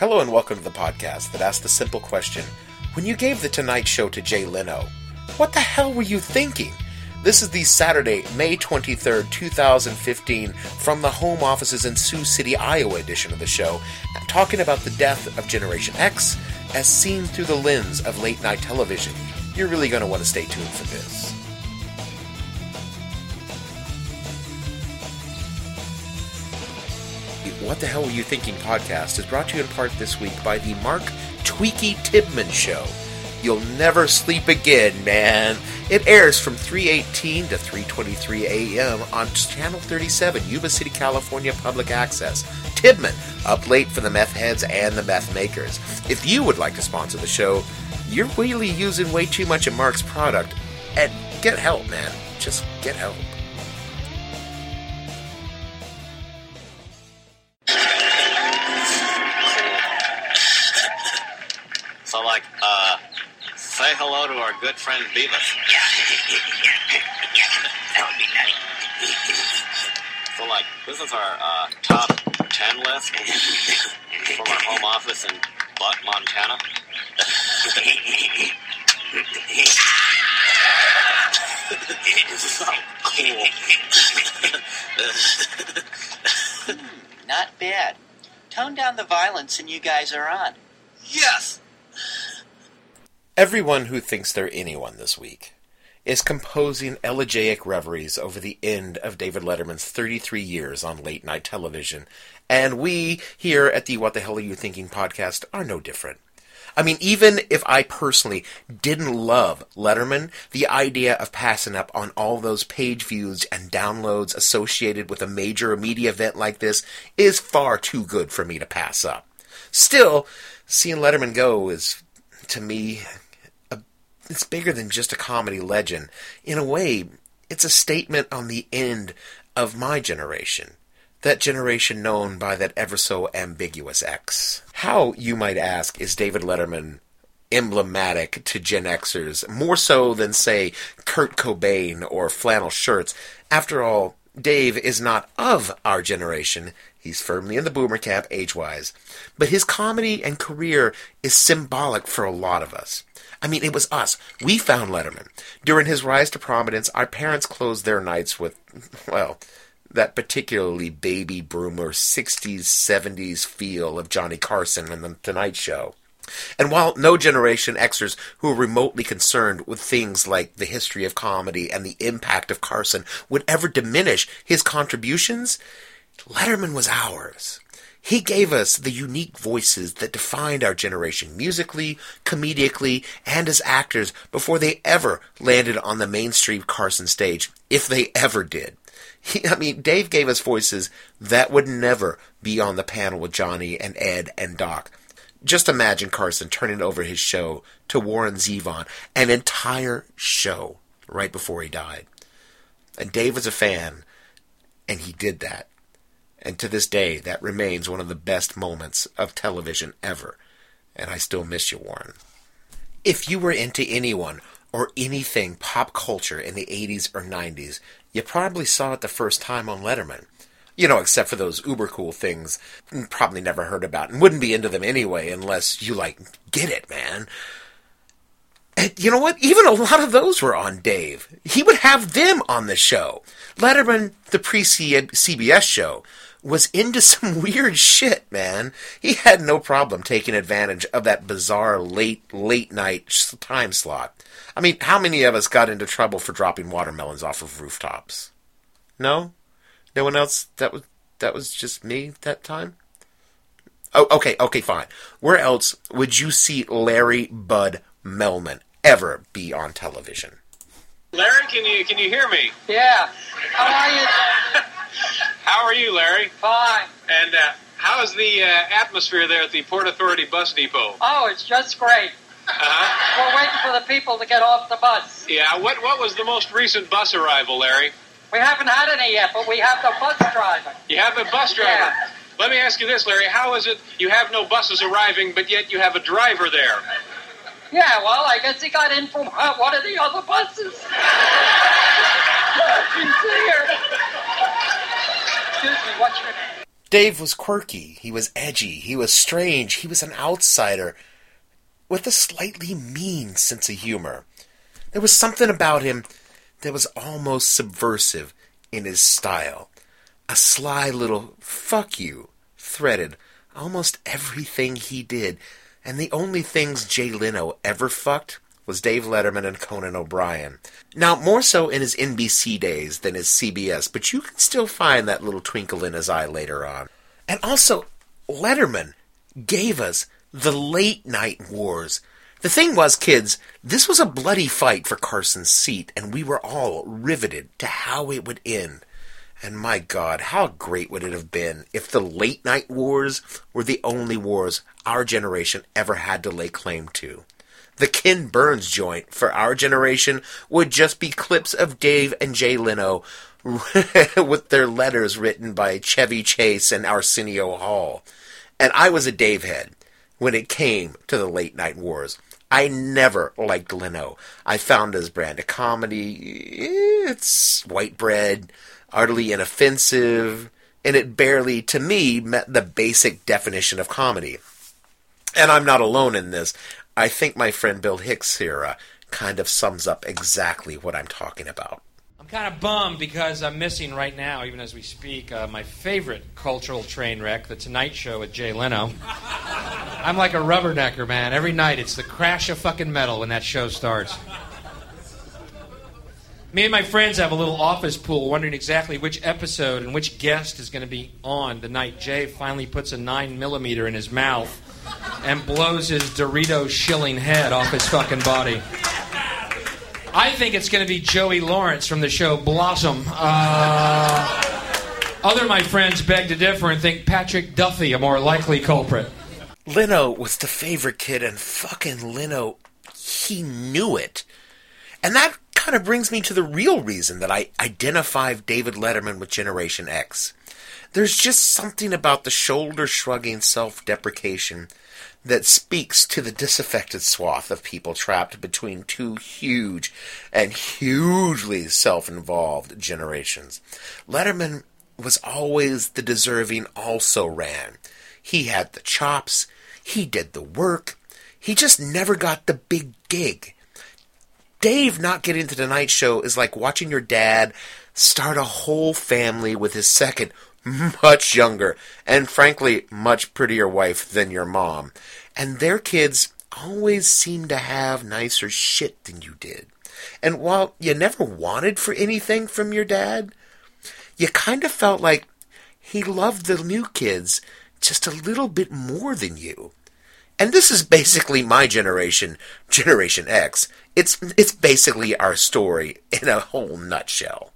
Hello and welcome to the podcast that asks the simple question When you gave The Tonight Show to Jay Leno, what the hell were you thinking? This is the Saturday, May 23rd, 2015, from the home offices in Sioux City, Iowa edition of the show, talking about the death of Generation X as seen through the lens of late night television. You're really going to want to stay tuned for this. What the Hell Were You Thinking podcast is brought to you in part this week by the Mark Tweaky Tibman Show. You'll never sleep again, man. It airs from 3:18 to 3:23 a.m. on Channel 37, Yuba City, California Public Access. Tibman, up late for the meth heads and the meth makers. If you would like to sponsor the show, you're really using way too much of Mark's product. And get help, man. Just get help. Our good friend Beavis. That would be nice. So, like, this is our uh, top 10 list from our home office in Butt, Montana. so cool. Not bad. Tone down the violence and you guys are on. yes! Everyone who thinks they're anyone this week is composing elegiac reveries over the end of David Letterman's 33 years on late night television, and we here at the What the Hell Are You Thinking podcast are no different. I mean, even if I personally didn't love Letterman, the idea of passing up on all those page views and downloads associated with a major media event like this is far too good for me to pass up. Still, seeing Letterman go is, to me, it's bigger than just a comedy legend. In a way, it's a statement on the end of my generation. That generation known by that ever so ambiguous X. How, you might ask, is David Letterman emblematic to Gen Xers, more so than, say, Kurt Cobain or flannel shirts? After all, Dave is not of our generation. He's firmly in the boomer camp age wise. But his comedy and career is symbolic for a lot of us. I mean, it was us. We found Letterman. During his rise to prominence, our parents closed their nights with, well, that particularly baby boomer 60s, 70s feel of Johnny Carson and The Tonight Show. And while no Generation Xers who are remotely concerned with things like the history of comedy and the impact of Carson would ever diminish his contributions, Letterman was ours. He gave us the unique voices that defined our generation musically, comedically, and as actors before they ever landed on the mainstream Carson stage, if they ever did. He, I mean, Dave gave us voices that would never be on the panel with Johnny and Ed and Doc. Just imagine Carson turning over his show to Warren Zevon, an entire show, right before he died. And Dave was a fan, and he did that. And to this day, that remains one of the best moments of television ever. And I still miss you, Warren. If you were into anyone or anything pop culture in the 80s or 90s, you probably saw it the first time on Letterman. You know, except for those uber cool things probably never heard about and wouldn't be into them anyway unless you, like, get it, man. You know what? Even a lot of those were on Dave. He would have them on the show. Letterman, the pre CBS show, was into some weird shit, man. He had no problem taking advantage of that bizarre late, late night time slot. I mean, how many of us got into trouble for dropping watermelons off of rooftops? No? No one else? That was, that was just me that time? Oh, okay, okay, fine. Where else would you see Larry Bud Melman ever be on television? Larry, can you can you hear me? Yeah. How are you? How are are you, Larry? Fine. And uh, how's the uh, atmosphere there at the Port Authority bus depot? Oh, it's just great. Uh-huh. We're waiting for the people to get off the bus. Yeah. What What was the most recent bus arrival, Larry? We haven't had any yet, but we have the bus driver. You have the bus driver. Yeah. Let me ask you this, Larry. How is it you have no buses arriving, but yet you have a driver there? Yeah, well, I guess he got in from one of the other buses. Me? Dave was quirky, he was edgy, he was strange, he was an outsider with a slightly mean sense of humor. There was something about him that was almost subversive in his style. A sly little fuck you threaded almost everything he did, and the only things Jay Leno ever fucked was Dave Letterman and Conan O'Brien. Now, more so in his NBC days than his CBS, but you can still find that little twinkle in his eye later on. And also, Letterman gave us the late night wars. The thing was, kids, this was a bloody fight for Carson's seat, and we were all riveted to how it would end. And my God, how great would it have been if the late night wars were the only wars our generation ever had to lay claim to? The Ken Burns joint for our generation would just be clips of Dave and Jay Leno with their letters written by Chevy Chase and Arsenio Hall. And I was a Dave head when it came to the late night wars. I never liked Leno. I found his brand of comedy, it's white bread, utterly inoffensive, and it barely, to me, met the basic definition of comedy. And I'm not alone in this. I think my friend Bill Hicks here uh, kind of sums up exactly what I'm talking about. Kind of bummed because I'm missing right now, even as we speak, uh, my favorite cultural train wreck, The Tonight Show with Jay Leno. I'm like a rubbernecker, man. Every night it's the crash of fucking metal when that show starts. Me and my friends have a little office pool wondering exactly which episode and which guest is going to be on the night Jay finally puts a 9 millimeter in his mouth and blows his Dorito shilling head off his fucking body. I think it's going to be Joey Lawrence from the show Blossom. Uh, other my friends beg to differ and think Patrick Duffy a more likely culprit. Leno was the favorite kid, and fucking Leno, he knew it. And that kind of brings me to the real reason that I identify David Letterman with Generation X. There's just something about the shoulder shrugging self deprecation that speaks to the disaffected swath of people trapped between two huge and hugely self involved generations. Letterman was always the deserving also ran. He had the chops, he did the work, he just never got the big gig. Dave not getting to the night show is like watching your dad start a whole family with his second, much younger, and frankly, much prettier wife than your mom. And their kids always seem to have nicer shit than you did. And while you never wanted for anything from your dad, you kind of felt like he loved the new kids just a little bit more than you. And this is basically my generation, Generation X. It's it's basically our story in a whole nutshell.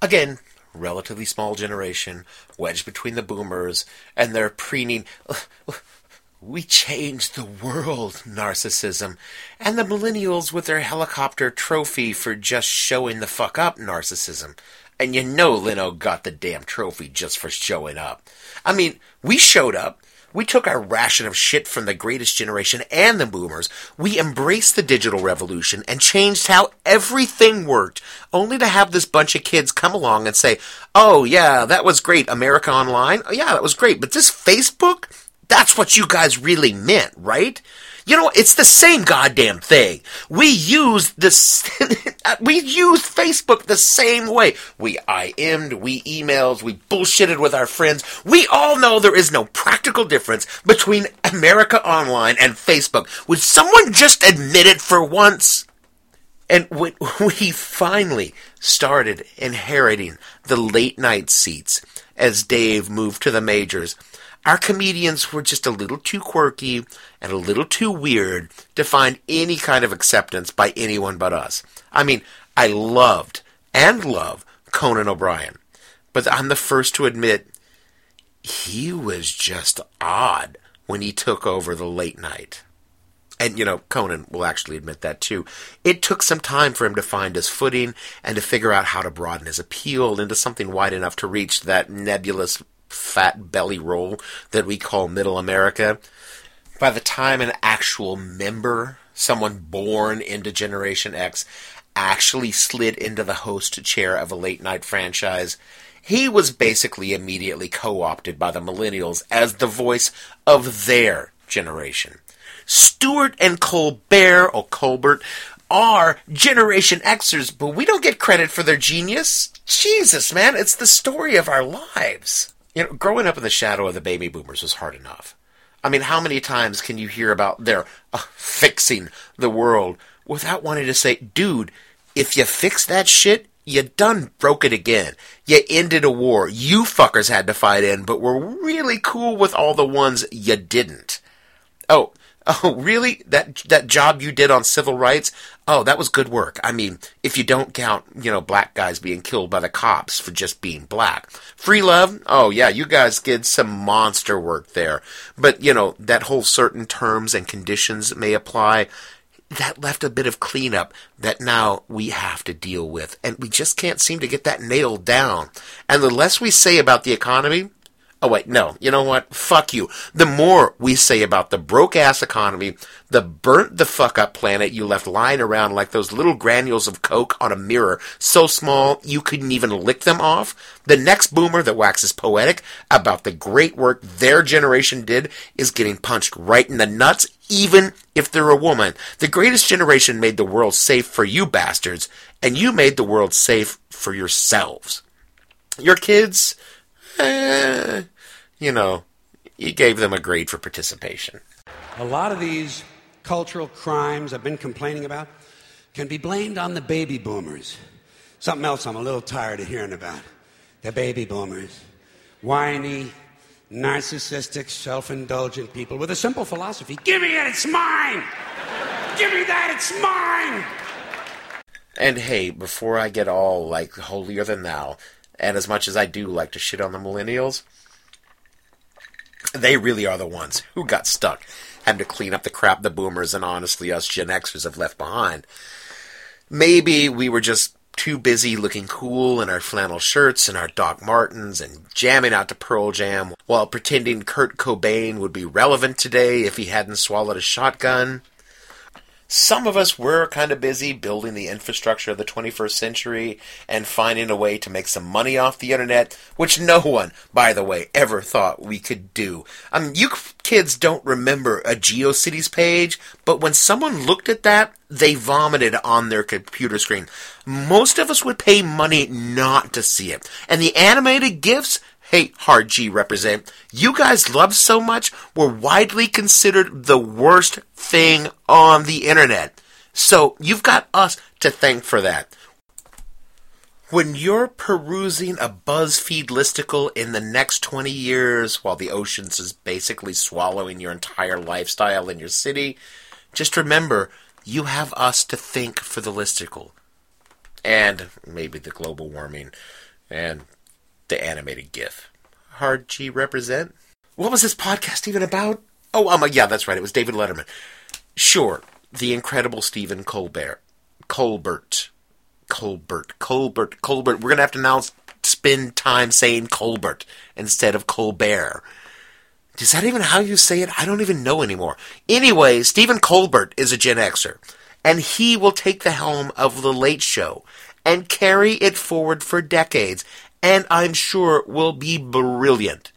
Again, relatively small generation, wedged between the boomers and their preening we changed the world narcissism, and the millennials with their helicopter trophy for just showing the fuck up narcissism. And you know Leno got the damn trophy just for showing up. I mean, we showed up. We took our ration of shit from the greatest generation and the boomers. We embraced the digital revolution and changed how everything worked, only to have this bunch of kids come along and say, Oh, yeah, that was great. America Online? Oh, yeah, that was great. But this Facebook? That's what you guys really meant, right? You know, it's the same goddamn thing. We use this, we use Facebook the same way. We IM'd, we emailed, we bullshitted with our friends. We all know there is no practical difference between America Online and Facebook. Would someone just admit it for once? And when we finally started inheriting the late night seats as Dave moved to the majors, our comedians were just a little too quirky and a little too weird to find any kind of acceptance by anyone but us. I mean, I loved and love Conan O'Brien. But I'm the first to admit he was just odd when he took over the late night. And, you know, Conan will actually admit that too. It took some time for him to find his footing and to figure out how to broaden his appeal into something wide enough to reach that nebulous fat belly roll that we call middle America. By the time an actual member, someone born into Generation X, actually slid into the host chair of a late night franchise, he was basically immediately co opted by the millennials as the voice of their generation. Stewart and Colbert, or Colbert, are Generation Xers, but we don't get credit for their genius. Jesus, man, it's the story of our lives. You know, growing up in the shadow of the baby boomers was hard enough. I mean, how many times can you hear about their uh, fixing the world without wanting to say, dude, if you fix that shit, you done broke it again. You ended a war you fuckers had to fight in, but were really cool with all the ones you didn't. Oh, oh, really? That that job you did on civil rights? Oh, that was good work. I mean, if you don't count, you know, black guys being killed by the cops for just being black. Free love? Oh, yeah, you guys did some monster work there. But, you know, that whole certain terms and conditions may apply that left a bit of cleanup that now we have to deal with. And we just can't seem to get that nailed down. And the less we say about the economy, oh wait, no, you know what? Fuck you. The more we say about the broke ass economy, the burnt the fuck up planet you left lying around like those little granules of coke on a mirror, so small you couldn't even lick them off, the next boomer that waxes poetic about the great work their generation did is getting punched right in the nuts even if they're a woman. The greatest generation made the world safe for you bastards, and you made the world safe for yourselves. Your kids, eh, you know, you gave them a grade for participation. A lot of these cultural crimes I've been complaining about can be blamed on the baby boomers. Something else I'm a little tired of hearing about. The baby boomers. Whiny, narcissistic, self indulgent people with a simple philosophy give me it, it's mine! give me that, it's mine! And hey, before I get all like holier than thou, and as much as I do like to shit on the millennials, they really are the ones who got stuck, having to clean up the crap the boomers and honestly us Gen Xers have left behind. Maybe we were just too busy looking cool in our flannel shirts and our Doc Martens and jamming out to Pearl Jam while pretending Kurt Cobain would be relevant today if he hadn't swallowed a shotgun. Some of us were kind of busy building the infrastructure of the 21st century and finding a way to make some money off the internet, which no one, by the way, ever thought we could do. I mean, you kids don't remember a GeoCities page, but when someone looked at that, they vomited on their computer screen. Most of us would pay money not to see it. And the animated GIFs, hey, Hard G represent, you guys love so much were widely considered the worst thing on the internet. So you've got us to thank for that. When you're perusing a BuzzFeed listicle in the next 20 years while the oceans is basically swallowing your entire lifestyle in your city, just remember you have us to thank for the listicle. And maybe the global warming and the animated GIF. Hard G represent. What was this podcast even about? Oh, um, yeah, that's right. It was David Letterman. Sure, the incredible Stephen Colbert. Colbert. Colbert. Colbert. Colbert. We're going to have to now spend time saying Colbert instead of Colbert. Is that even how you say it? I don't even know anymore. Anyway, Stephen Colbert is a Gen Xer, and he will take the helm of The Late Show and carry it forward for decades, and I'm sure will be brilliant.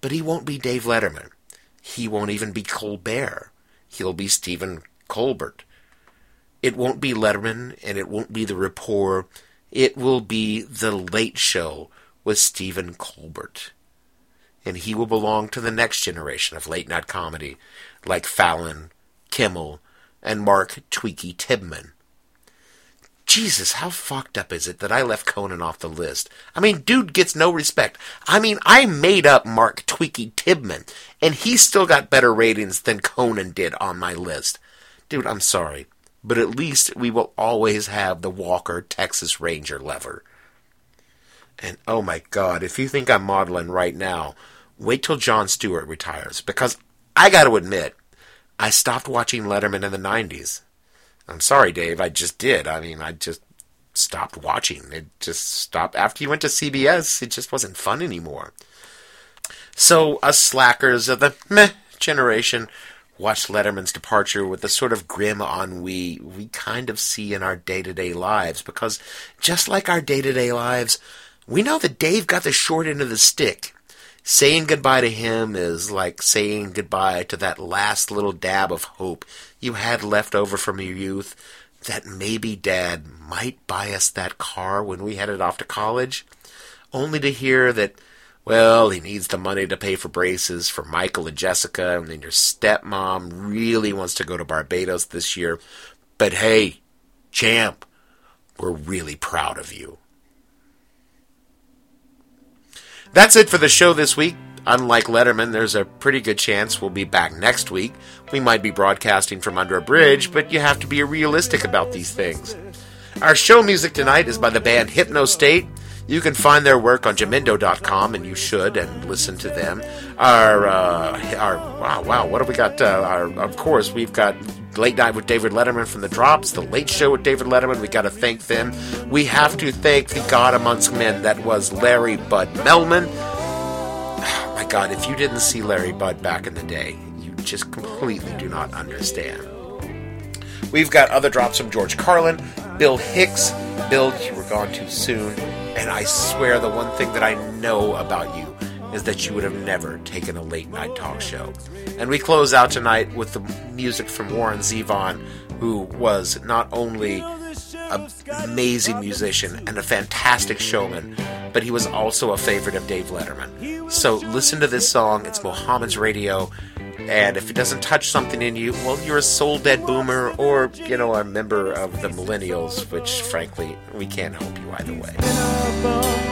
But he won't be Dave Letterman. He won't even be Colbert. He'll be Stephen Colbert. It won't be Letterman, and it won't be The Report. It will be The Late Show with Stephen Colbert. And he will belong to the next generation of late night comedy, like Fallon, Kimmel, and Mark Tweaky Tibman. Jesus, how fucked up is it that I left Conan off the list? I mean, dude gets no respect. I mean, I made up Mark Tweaky Tibman, and he still got better ratings than Conan did on my list. Dude, I'm sorry, but at least we will always have the Walker Texas Ranger lever. And oh my god, if you think I'm modeling right now, wait till Jon Stewart retires. Because I gotta admit, I stopped watching Letterman in the 90s. I'm sorry, Dave, I just did. I mean, I just stopped watching. It just stopped. After you went to CBS, it just wasn't fun anymore. So, us slackers of the meh generation watched Letterman's departure with the sort of grim ennui we kind of see in our day to day lives, because just like our day to day lives, we know that Dave got the short end of the stick. Saying goodbye to him is like saying goodbye to that last little dab of hope you had left over from your youth that maybe Dad might buy us that car when we headed off to college, only to hear that, well, he needs the money to pay for braces for Michael and Jessica, and then your stepmom really wants to go to Barbados this year. But hey, champ, we're really proud of you. That's it for the show this week. Unlike Letterman, there's a pretty good chance we'll be back next week. We might be broadcasting from under a bridge, but you have to be realistic about these things. Our show music tonight is by the band Hypnostate. You can find their work on Jamendo.com, and you should, and listen to them. Our, uh, our wow, wow, what have we got? Uh, our, of course, we've got Late Night with David Letterman from The Drops, The Late Show with David Letterman. We got to thank them. We have to thank the God amongst men that was Larry Bud Melman. My God, if you didn't see Larry Bud back in the day, you just completely do not understand. We've got other drops from George Carlin, Bill Hicks. Bill, you were gone too soon. And I swear the one thing that I know about you is that you would have never taken a late night talk show. And we close out tonight with the music from Warren Zevon, who was not only an amazing musician and a fantastic showman, but he was also a favorite of Dave Letterman. So listen to this song. It's Mohammed's Radio. And if it doesn't touch something in you, well, you're a soul dead boomer or, you know, a member of the millennials, which, frankly, we can't help you either way.